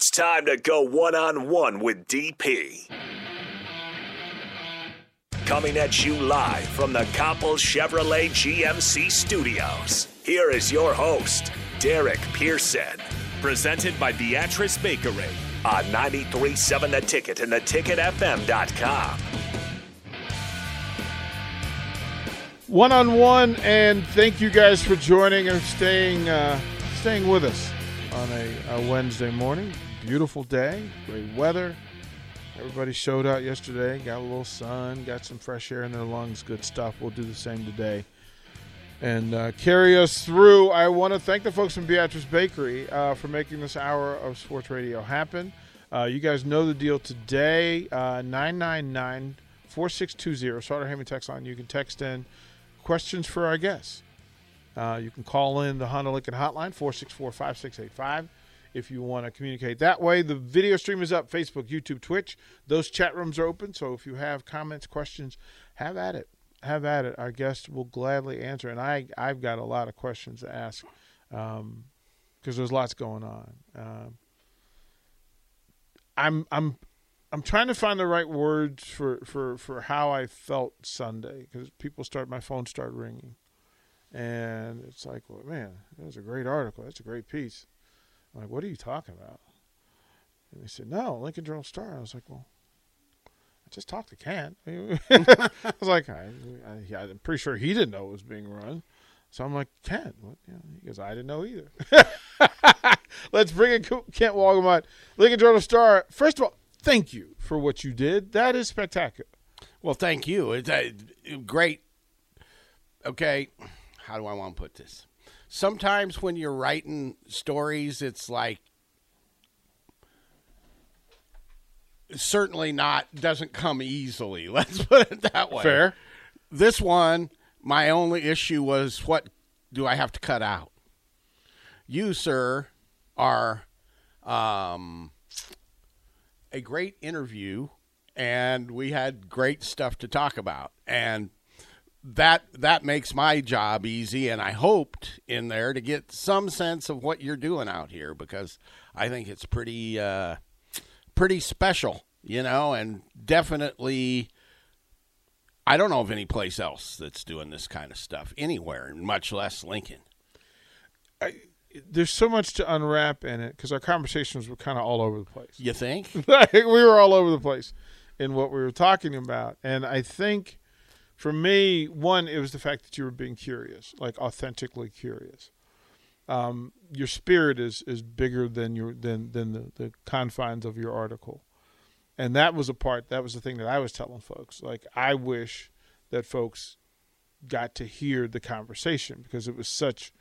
It's time to go one on one with DP. Coming at you live from the Copple Chevrolet GMC studios. Here is your host, Derek Pearson. Presented by Beatrice Bakery. On 93.7 The Ticket and theticketfm.com. One on one, and thank you guys for joining and staying uh, staying with us on a, a Wednesday morning. Beautiful day, great weather. Everybody showed out yesterday, got a little sun, got some fresh air in their lungs, good stuff. We'll do the same today and uh, carry us through. I want to thank the folks from Beatrice Bakery uh, for making this hour of sports radio happen. Uh, you guys know the deal today uh, 999 4620, Starter Heyman text line. You can text in questions for our guests. Uh, you can call in the Honda Lincoln hotline 464 5685 if you want to communicate that way. The video stream is up Facebook, YouTube, Twitch. Those chat rooms are open. So if you have comments, questions, have at it. Have at it. Our guests will gladly answer. And I, I've got a lot of questions to ask because um, there's lots going on. Um, I'm I'm I'm trying to find the right words for, for, for how I felt Sunday because people start my phone started ringing, and it's like, well, man, that was a great article. That's a great piece. I'm like, what are you talking about? And they said, no, Lincoln Journal Star. I was like, well, I just talked to Kent. I was like, I, I, am pretty sure he didn't know it was being run. So I'm like, Kent, what? Know, he goes, I didn't know either. Let's bring in Kent Wolgamott, Lincoln Journal Star. First of all, thank you for what you did. That is spectacular. Well, thank you. It's a great. Okay, how do I want to put this? Sometimes when you're writing stories, it's like certainly not doesn't come easily. Let's put it that way. Fair. This one, my only issue was what do I have to cut out? You, sir, are um, a great interview, and we had great stuff to talk about, and that that makes my job easy. And I hoped in there to get some sense of what you're doing out here because I think it's pretty uh, pretty special, you know, and definitely. I don't know of any place else that's doing this kind of stuff anywhere, much less Lincoln. I, there's so much to unwrap in it because our conversations were kind of all over the place. You think? we were all over the place in what we were talking about, and I think for me, one, it was the fact that you were being curious, like authentically curious. Um, your spirit is is bigger than your than than the, the confines of your article, and that was a part. That was the thing that I was telling folks. Like I wish that folks got to hear the conversation because it was such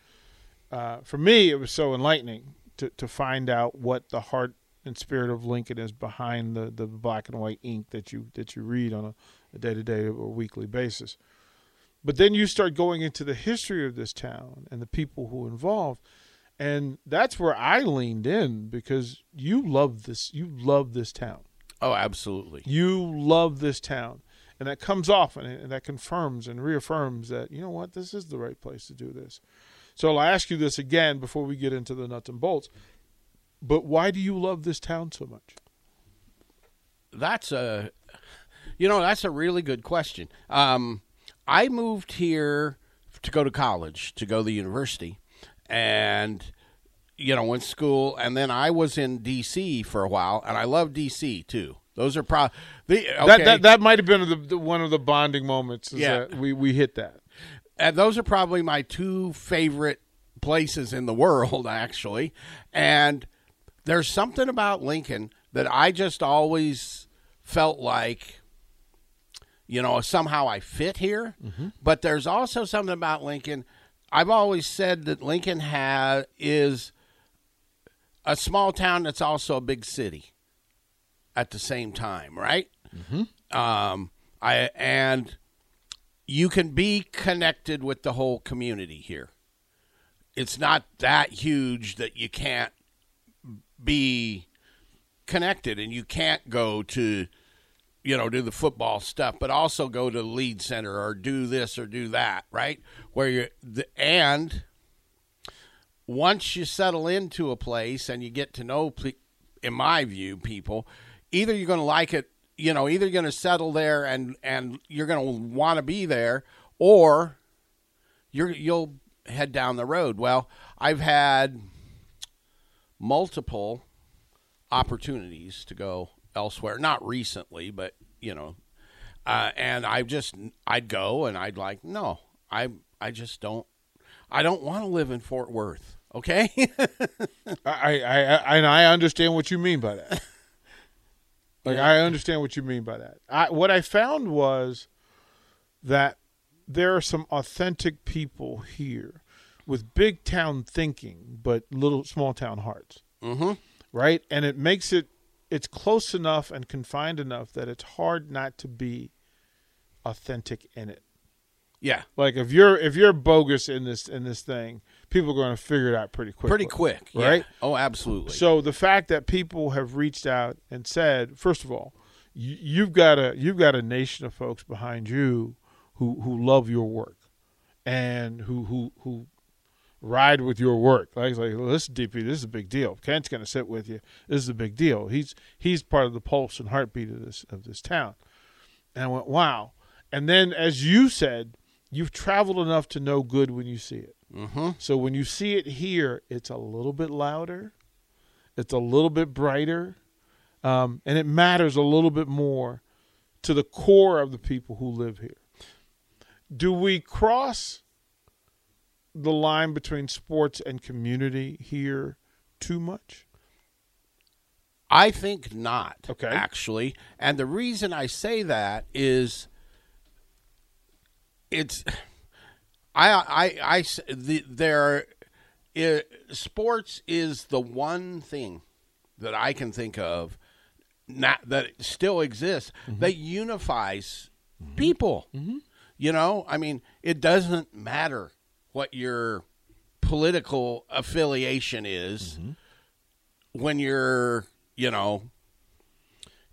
uh, for me, it was so enlightening to, to find out what the heart and spirit of Lincoln is behind the, the black and white ink that you that you read on a day to day or weekly basis. But then you start going into the history of this town and the people who are involved, and that's where I leaned in because you love this. You love this town. Oh, absolutely. You love this town, and that comes off and, and that confirms and reaffirms that you know what this is the right place to do this. So I'll ask you this again before we get into the nuts and bolts. But why do you love this town so much? That's a, you know, that's a really good question. Um, I moved here to go to college, to go to the university, and you know, went to school, and then I was in D.C. for a while, and I love D.C. too. Those are probably okay. that, that that might have been the, the, one of the bonding moments. yeah, we we hit that and those are probably my two favorite places in the world, actually. And there's something about Lincoln that I just always felt like, you know, somehow I fit here. Mm-hmm. But there's also something about Lincoln. I've always said that Lincoln has is a small town that's also a big city at the same time, right? Mm-hmm. Um, I and you can be connected with the whole community here. It's not that huge that you can't be connected and you can't go to you know do the football stuff but also go to the Lied Center or do this or do that right where you and once you settle into a place and you get to know in my view, people either you're going to like it, you know, either you're going to settle there and and you're going to want to be there, or you're you'll head down the road. Well, I've had multiple opportunities to go elsewhere. Not recently, but you know, uh, and I just I'd go and I'd like no, I I just don't I don't want to live in Fort Worth. Okay, I, I, I and I understand what you mean by that. like I understand what you mean by that. I, what I found was that there are some authentic people here with big town thinking, but little small town hearts. mm-hmm. right? And it makes it it's close enough and confined enough that it's hard not to be authentic in it. yeah, Like if you're if you're bogus in this in this thing, people are going to figure it out pretty quick. pretty quick, yeah. right? Oh, absolutely. So the fact that people have reached out and said, first of all, you, you've got a you've got a nation of folks behind you who who love your work and who who who ride with your work. Like, like listen, DP, this is a big deal. Kent's going to sit with you. This is a big deal. He's he's part of the pulse and heartbeat of this of this town. And I went, wow. And then, as you said, you've traveled enough to know good when you see it. mm-hmm. So when you see it here, it's a little bit louder, it's a little bit brighter, um, and it matters a little bit more to the core of the people who live here. Do we cross the line between sports and community here too much? I think not. Okay. Actually, and the reason I say that is it's I I I the, there i sports is the one thing that I can think of not that still exists mm-hmm. that unifies mm-hmm. people. Mm-hmm. You know, I mean, it doesn't matter what your political affiliation is mm-hmm. when you're, you know,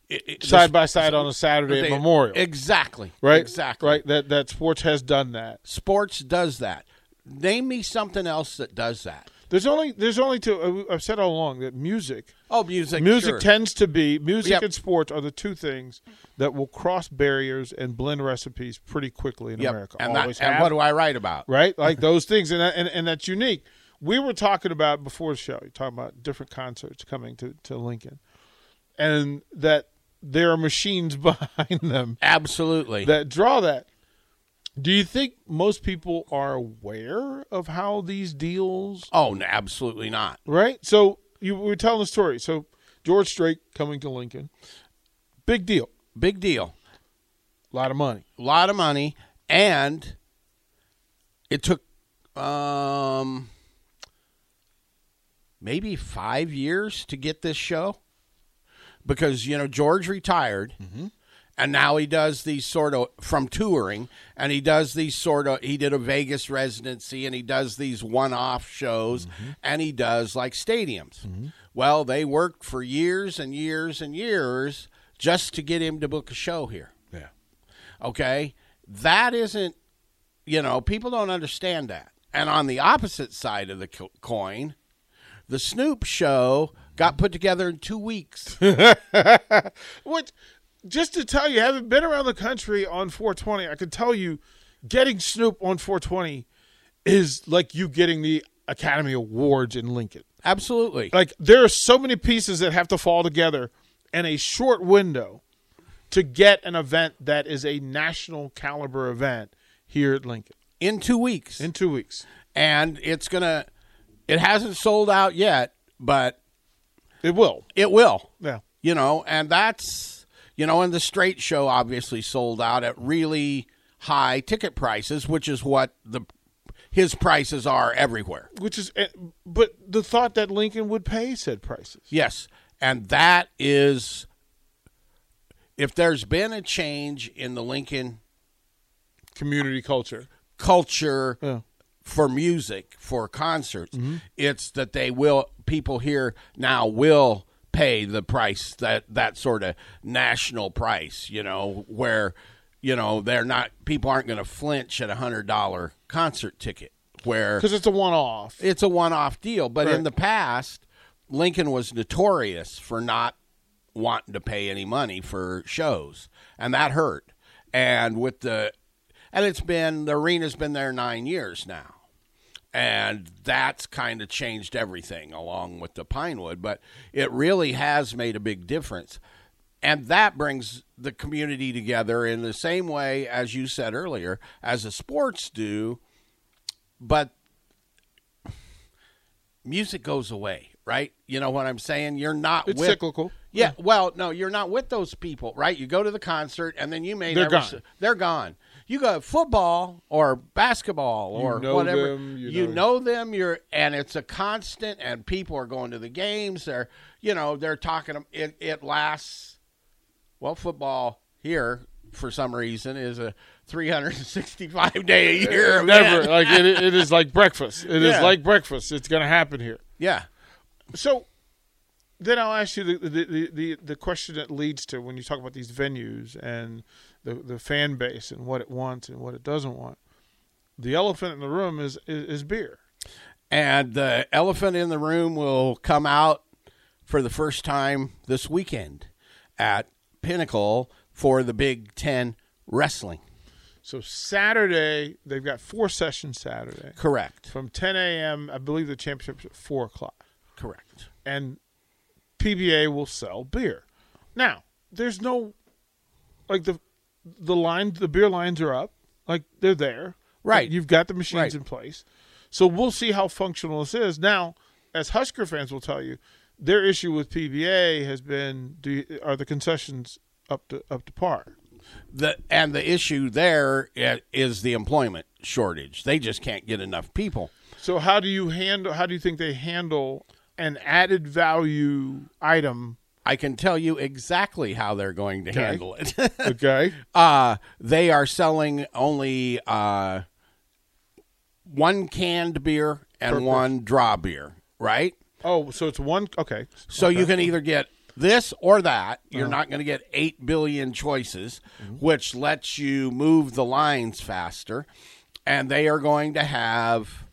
it, it- Side by side on a Saturday at Memorial, Exactly. right? Exactly. Right. That that sports has done that. Sports does that. Name me something else that does that. There's only there's only two. Uh, I've said all along that music Oh, music. music sure. tends to be music Yep. and sports are the two things that will cross barriers and blend recipes pretty quickly in Yep. America. And, that, and what do I write about? right? Like those things, and, that, and and that's unique. We were talking about before the show. You're talking about different concerts coming to to Lincoln, and that there are machines behind them Absolutely. that draw that. Do you think most people are aware of how these deals oh, no, absolutely not. right? So you were telling the story. So George Strait coming to Lincoln, big deal, Big deal. a lot of money. A lot of money, and it took um maybe five years to get this show because you know George retired. And now he does these sort of from touring, and he does these sort of. He did a Vegas residency, and he does these one-off shows, mm-hmm. and he does like stadiums. Mm-hmm. Well, they worked for years and years and years just to get him to book a show here. Yeah, Okay, that isn't. You know, people don't understand that. And on the opposite side of the coin, the Snoop show got put together in two weeks. What? Just to tell you, having been around the country on 420, I can tell you, getting Snoop on 420 is like you getting the Academy Awards in Lincoln. Absolutely. Like there are so many pieces that have to fall together in a short window to get an event that is a national caliber event here at Lincoln In two weeks. in two weeks. and it's going to, it hasn't sold out yet, but It will. it will. Yeah. You know, and that's, you know, and the Strait show obviously sold out at really high ticket prices, which is what the his prices are everywhere. Which is, eh, but the thought that Lincoln would pay said prices. Yes. And that is if there's been a change in the Lincoln Community culture. culture Yeah. for music, for concerts, it's that they will people here now will pay the price that that sort of national price, you know, where you know they're not people aren't going to flinch at a hundred dollar concert ticket where Because it's a one off. it's a one-off deal but in the past Lincoln was notorious for not wanting to pay any money for shows, and that hurt. And with the, and it's been the arena's been there nine years now, and that's kind of changed everything along with the Pinewood. But it really has made a big difference, and that brings the community together in the same way as you said earlier, as the sports do. But music goes away, right? You know what I'm saying? You're not It's with, cyclical. Yeah, well, no, you're not with those people, right? You go to the concert and then you may They're never gone. they're gone. You got football or basketball or you know whatever. them, you you know- know them. You're and it's a constant. And people are going to the games. They're you know they're talking. Um, it it lasts. Well, football here for some reason is a 365 day a eh, year. Never like it, it is like breakfast. It is Yeah. like breakfast. It's going to happen here. yeah. So then I'll ask you the, the the, the the question that leads to when you talk about these venues and the the fan base and what it wants and what it doesn't want. The elephant in the room is is, is beer. And the elephant in the room will come out for the first time this weekend at Pinnacle for the Big Ten Wrestling. So Saturday they've got four sessions Saturday Correct. from 10 a.m. I believe the championship's at four o'clock. Correct. and PBA will sell beer. Now, there's no like the the lines, the beer lines are up, like they're there. Right. You've got the machines Right. in place. So we'll see how functional this is. Now, as Husker fans will tell you, their issue with PBA has been do you, are the concessions up to up to par? The and the issue there is the employment shortage. They just can't get enough people. So how do you handle how do you think they handle an added value item? I can tell you exactly how they're going to handle it. Okay. uh, they are selling only uh, one canned beer and one draw beer, right? oh, so it's one okay. So you can either get this or that. Uh-huh. You're not going to get 8 billion choices, Mm-hmm. which lets you move the lines faster. And they are going to have,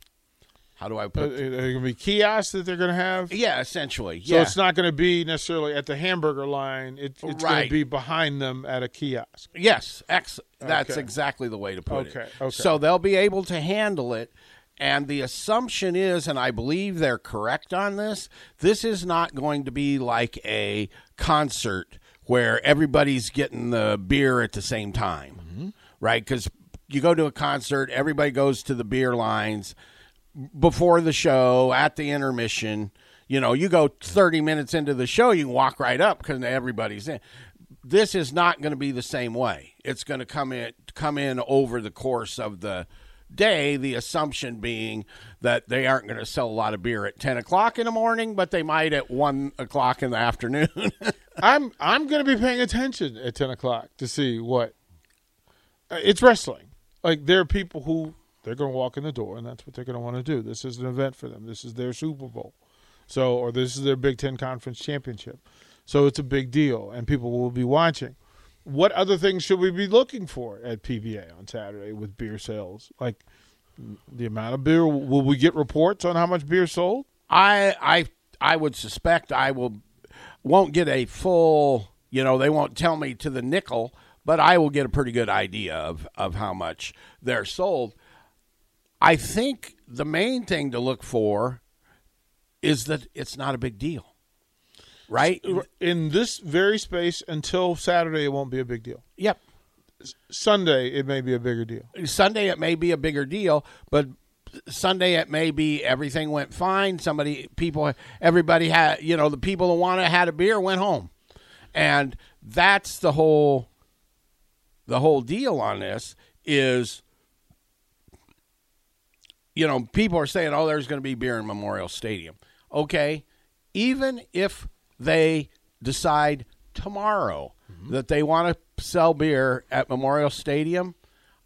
how do I Uh, put there going to be kiosks that they're going to have? Yeah, essentially. So it's not going to be necessarily at the hamburger line. It, it's going to be behind them at a kiosk. Yes, ex- that's Okay. exactly the way to put Okay, it. okay. So they'll be able to handle it. And the assumption is, and I believe they're correct on this, this is not going to be like a concert where everybody's getting the beer at the same time, Mm-hmm. right? Because you go to a concert, everybody goes to the beer lines before the show, at the intermission. You know, you go 30 minutes into the show, you can walk right up because everybody's in. This is not going to be the same way. It's going to come in come in over the course of the day. The assumption being that they aren't going to sell a lot of beer at 10 o'clock in the morning, but they might at one o'clock in the afternoon. I'm I'm going to be paying attention at ten o'clock to see what. Uh, it's wrestling. Like there are people who they're going to walk in the door, and that's what they're going to want to do. This is an event for them. This is their Super Bowl, so or this is their Big Ten Conference Championship. So it's a big deal, and people will be watching. What other things should we be looking for at PBA on Saturday with beer sales? Like the amount of beer. Will we get reports on how much beer sold? I I I would suspect I will won't get a full. You know, they won't tell me to the nickel, but I will get a pretty good idea of of how much they're sold. I think the main thing to look for is that it's not a big deal, right? In this very space until Saturday, it won't be a big deal. Yep. Sunday, it may be a bigger deal. Sunday it may be a bigger deal, but Sunday it may be everything went fine. Somebody, people, everybody had, you know, the people who wanted had a beer went home, and that's the whole, the whole deal on this is, you know, people are saying, oh, there's going to be beer in Memorial Stadium. Okay, even if they decide tomorrow mm-hmm. that they want to sell beer at Memorial Stadium,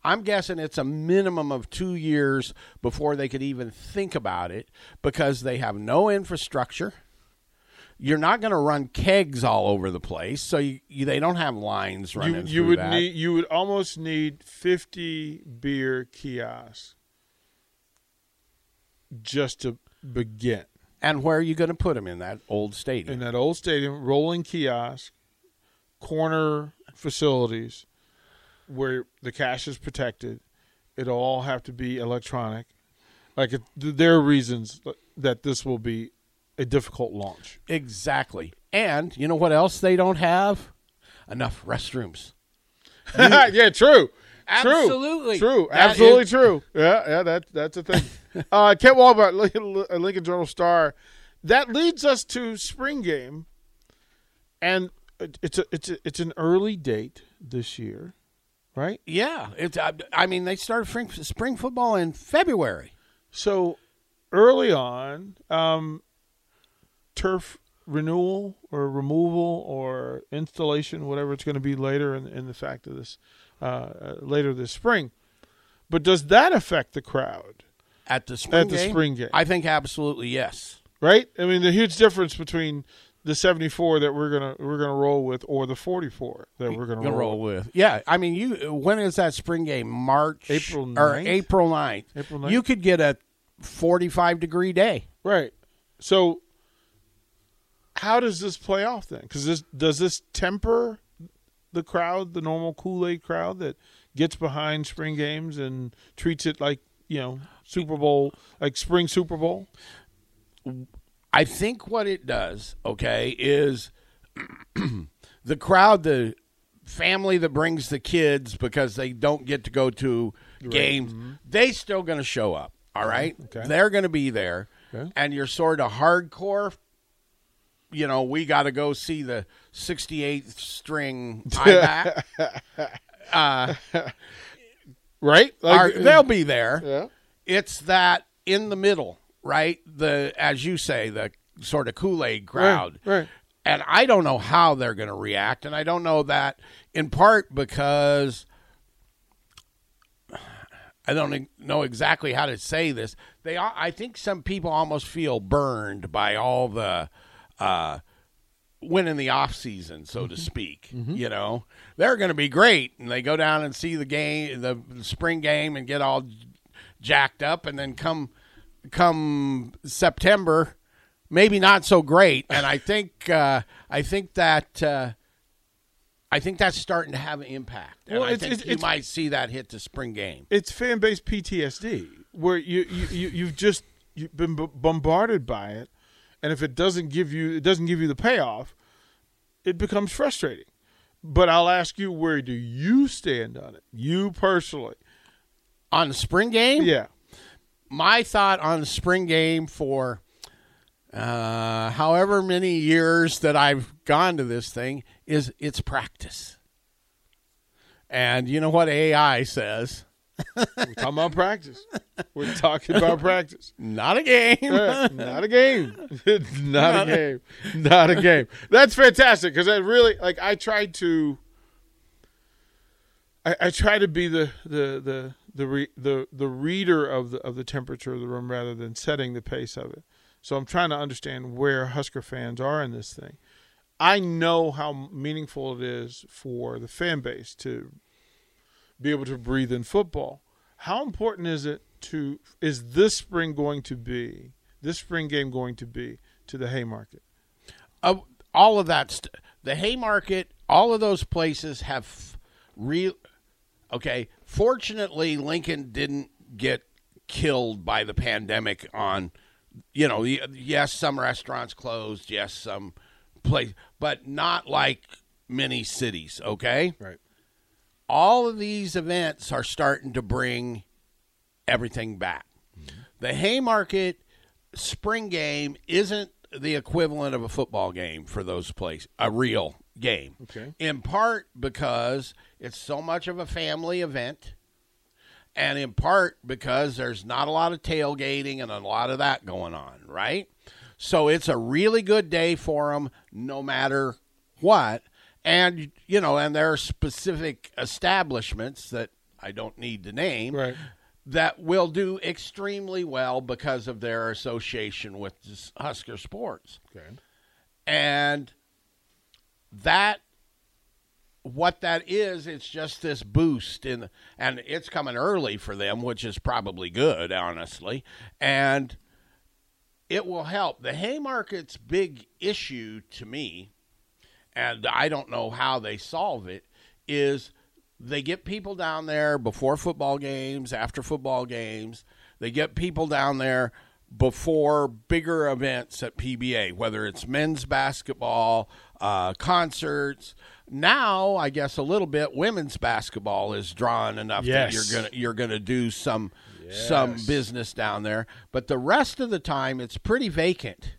I'm guessing it's a minimum of two years before they could even think about it because they have no infrastructure. You're not going to run kegs all over the place, so you, you, they don't have lines You, running. you through would that. need you would almost need fifty beer kiosks just to begin. And where are you going to put them in that old stadium? in that old stadium, rolling kiosk, corner facilities where the cash is protected. It'll all have to be electronic. Like it, there are reasons that this will be a difficult launch. exactly. And you know what else they don't have? Enough restrooms. yeah, true. Absolutely. True. True. Absolutely is- true. Yeah, yeah, that that's a thing. Uh Kent Wolgamott, Lincoln, Lincoln Journal Star. That leads us to spring game. And it's a it's a, it's an early date this year, right? Yeah. It's, I, I mean, they started spring, spring football in February. So early on, um, turf renewal or removal or installation, whatever it's going to be later in, in the fact of this, uh, uh, later this spring. But does that affect the crowd? At the spring At the game? spring game. I think absolutely yes. Right? I mean, the huge difference between the 74 that we're gonna we're gonna roll with or the 44 that we're gonna, Gonna roll, roll with. Yeah, I mean, you. When is that spring game? March, April or 9th? April 9th. April 9th? You could get a forty-five degree day. Right. So, how does this play off then? Because this does this temper the crowd, the normal Kool Aid crowd that gets behind spring games and treats it like you know Super Bowl, like spring Super Bowl. I think what it does, okay, is the crowd, the family that brings the kids because they don't get to go to games, mm-hmm. they still going to show up. All right, mm-hmm. Okay. they're going to be there, Okay. and you're sort of hardcore. You know, we got to go see the 68th string IMAC. Uh, right? Are- they'll be there. yeah. It's that in the middle, right? The as you say, the sort of Kool Aid crowd, Right, right. And I don't know how they're going to react, and I don't know that in part because I don't know exactly how to say this. They, I think, some people almost feel burned by all the. Uh, win in the off season, so to speak. You know, they're going to be great, and they go down and see the game, the spring game, and get all jacked up, and then come come September, maybe not so great. And I think uh, I think that. Uh, I think that's starting to have an impact, and Well, I think you might see that hit the spring game. It's fan base PTSD where you you you you've just you've been b- bombarded by it, and if it doesn't give you it doesn't give you the payoff, it becomes frustrating. But I'll ask you, where do you stand on it? You personally? On the spring game, Yeah. my thought on the spring game for uh, however many years that I've gone to this thing is it's practice. And you know what AI says? We're talking about practice. We're talking about practice. Not a game. Yeah, not a game. not a game. Not a game. That's fantastic because I really like. I tried to. I, I try to be the the the the re, the the reader of the of the temperature of the room rather than setting the pace of it. So I'm trying to understand where Husker fans are in this thing. I know how meaningful it is for the fan base to be able to breathe in football. How important is it to is this spring going to be this spring game going to be to the Haymarket? uh, all of that st- the Haymarket, all of those places have real. Okay, fortunately, Lincoln didn't get killed by the pandemic. On, you know, yes, some restaurants closed, yes, some place, but not like many cities. Okay, Right. all of these events are starting to bring everything back. Mm-hmm. The Haymarket spring game isn't the equivalent of a football game for those places, a real game. Okay. In part because it's so much of a family event, and in part because there's not a lot of tailgating and a lot of that going on, right? So it's a really good day for them no matter what. And, you know, and there are specific establishments that I don't need to name Right. that will do extremely well because of their association with Husker sports. Okay. And that what that is, it's just this boost in and it's coming early for them, which is probably good, honestly. And it will help. The Haymarket's big issue to me, and I don't know how they solve it, is they get people down there before football games, after football games. They get people down there before bigger events at PBA, whether it's men's basketball, uh, concerts. Now, I guess a little bit women's basketball is drawn enough Yes. that you're gonna you're gonna do some some business down there. But the rest of the time, it's pretty vacant.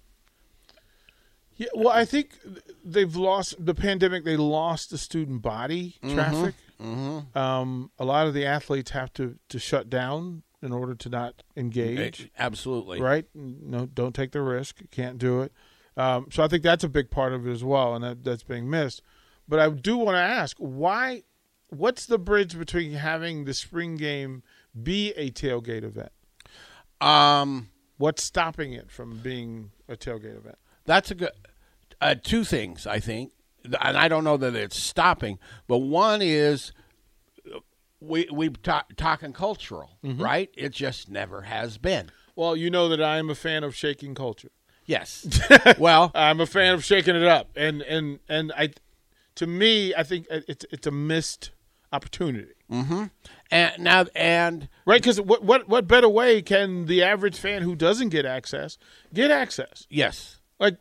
Yeah, well, I think they've lost the pandemic. They lost the student body traffic. Um, a lot of the athletes have to to shut down in order to not engage. Absolutely. Right? No, don't take the risk. Can't do it. Um, so I think that's a big part of it as well, and that, that's being missed. But I do want to ask why. What's the bridge between having the spring game be a tailgate event? Um, What's stopping it from being a tailgate event? that's a good. Uh, two things I think, and I don't know that it's stopping, but one is uh, we we talk, talking cultural, right? It just never has been. Well, you know that I am a fan of shaking culture. Yes. well, I'm a fan of shaking it up, and and and I, to me, I think it's it's a missed opportunity, mm-hmm. and now and right? Because what what what better way can the average fan who doesn't get access get access? yes, Like,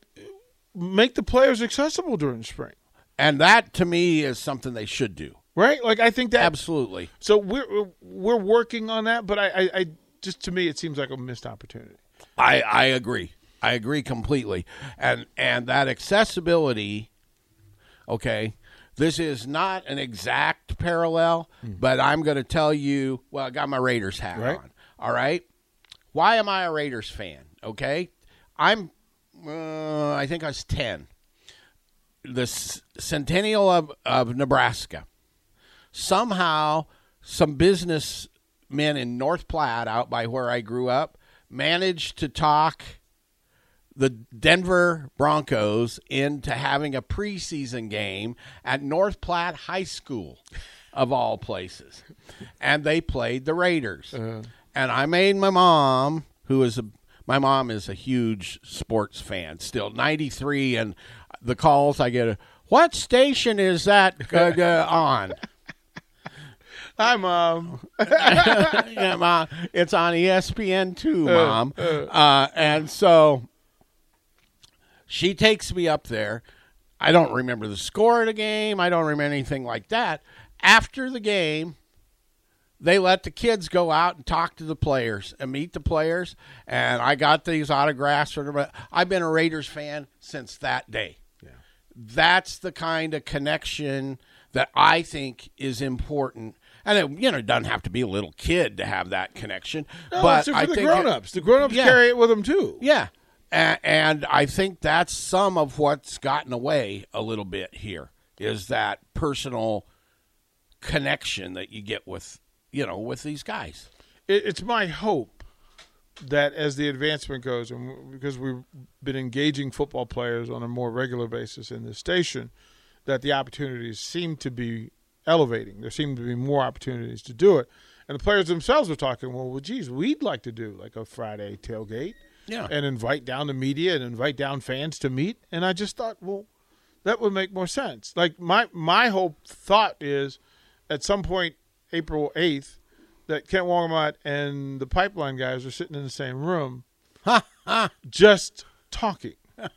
make the players accessible during spring, and that to me is something they should do. right? Like, I think that Absolutely. So we're we're working on that, but I, I, I just to me it seems like a missed opportunity. I I agree. I agree completely. And and that accessibility okay, this is not an exact parallel, but I'm going to tell you, well, I got my Raiders hat Right. on. All right? Why am I a Raiders fan? Okay? I'm uh, I think I was 10. The centennial of, of Nebraska. Somehow some businessmen in North Platte out by where I grew up managed to talk the Denver Broncos into having a preseason game at North Platte High School, of all places. And they played the Raiders. And I made my mom, who is a my mom is a huge sports fan still, 93 and the calls I get what station is that uh, uh, on? Hi, mom. yeah, mom, it's on ESPN too, mom. Uh, and so she takes me up there. I don't remember the score of the game. I don't remember anything like that. After the game, they let the kids go out and talk to the players and meet the players. And I got these autographs. Them. I've been a Raiders fan since that day. Yeah. That's the kind of connection that I think is important. And it, you know, it doesn't have to be a little kid to have that connection. No, but it's for I the think grown-ups. the grown-ups Yeah. carry it with them too. yeah. And, I think that's some of what's gotten away a little bit here is that personal connection that you get with, you know, with these guys. it, it's my hope that as the advancement goes, and because we've been engaging football players on a more regular basis in this station, that the opportunities seem to be elevating. There seem to be more opportunities to do it, and the players themselves are talking. Well, well, geez, we'd like to do like a Friday tailgate, Yeah. and invite down the media and invite down fans to meet. And I just thought, well, that would make more sense. Like my my hope thought is, at some point April eighth, that Kent Wolgamott and the pipeline guys are sitting in the same room, just talking,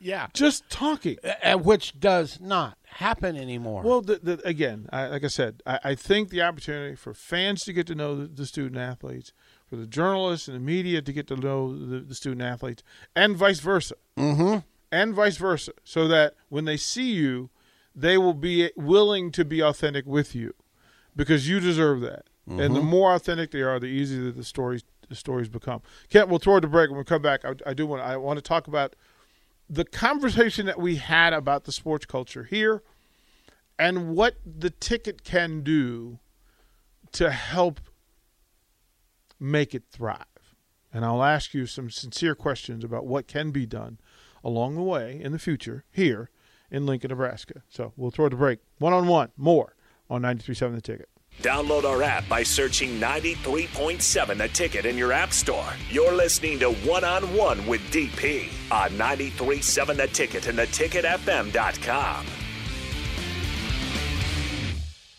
Yeah. just talking. Uh, which does not happen anymore. Well, the, the, again, I, like I said, I, I think the opportunity for fans to get to know the, the student athletes, for the journalists and the media to get to know the, the student athletes, and vice versa, mm-hmm. and vice versa, so that when they see you, they will be willing to be authentic with you, because you deserve that. And the more authentic they are, the easier the stories the stories become. Kent, we'll toward the break. When we come back, I, I do want I want to talk about the conversation that we had about the sports culture here and what the ticket can do to help make it thrive. And I'll ask you some sincere questions about what can be done along the way in the future here in Lincoln, Nebraska. So we'll throw the break. One on one, more on 93.7 The Ticket. Download our app by searching 93.7 The Ticket in your app store. You're listening to One on One with DP on 93.7 The Ticket and theticketfm.com.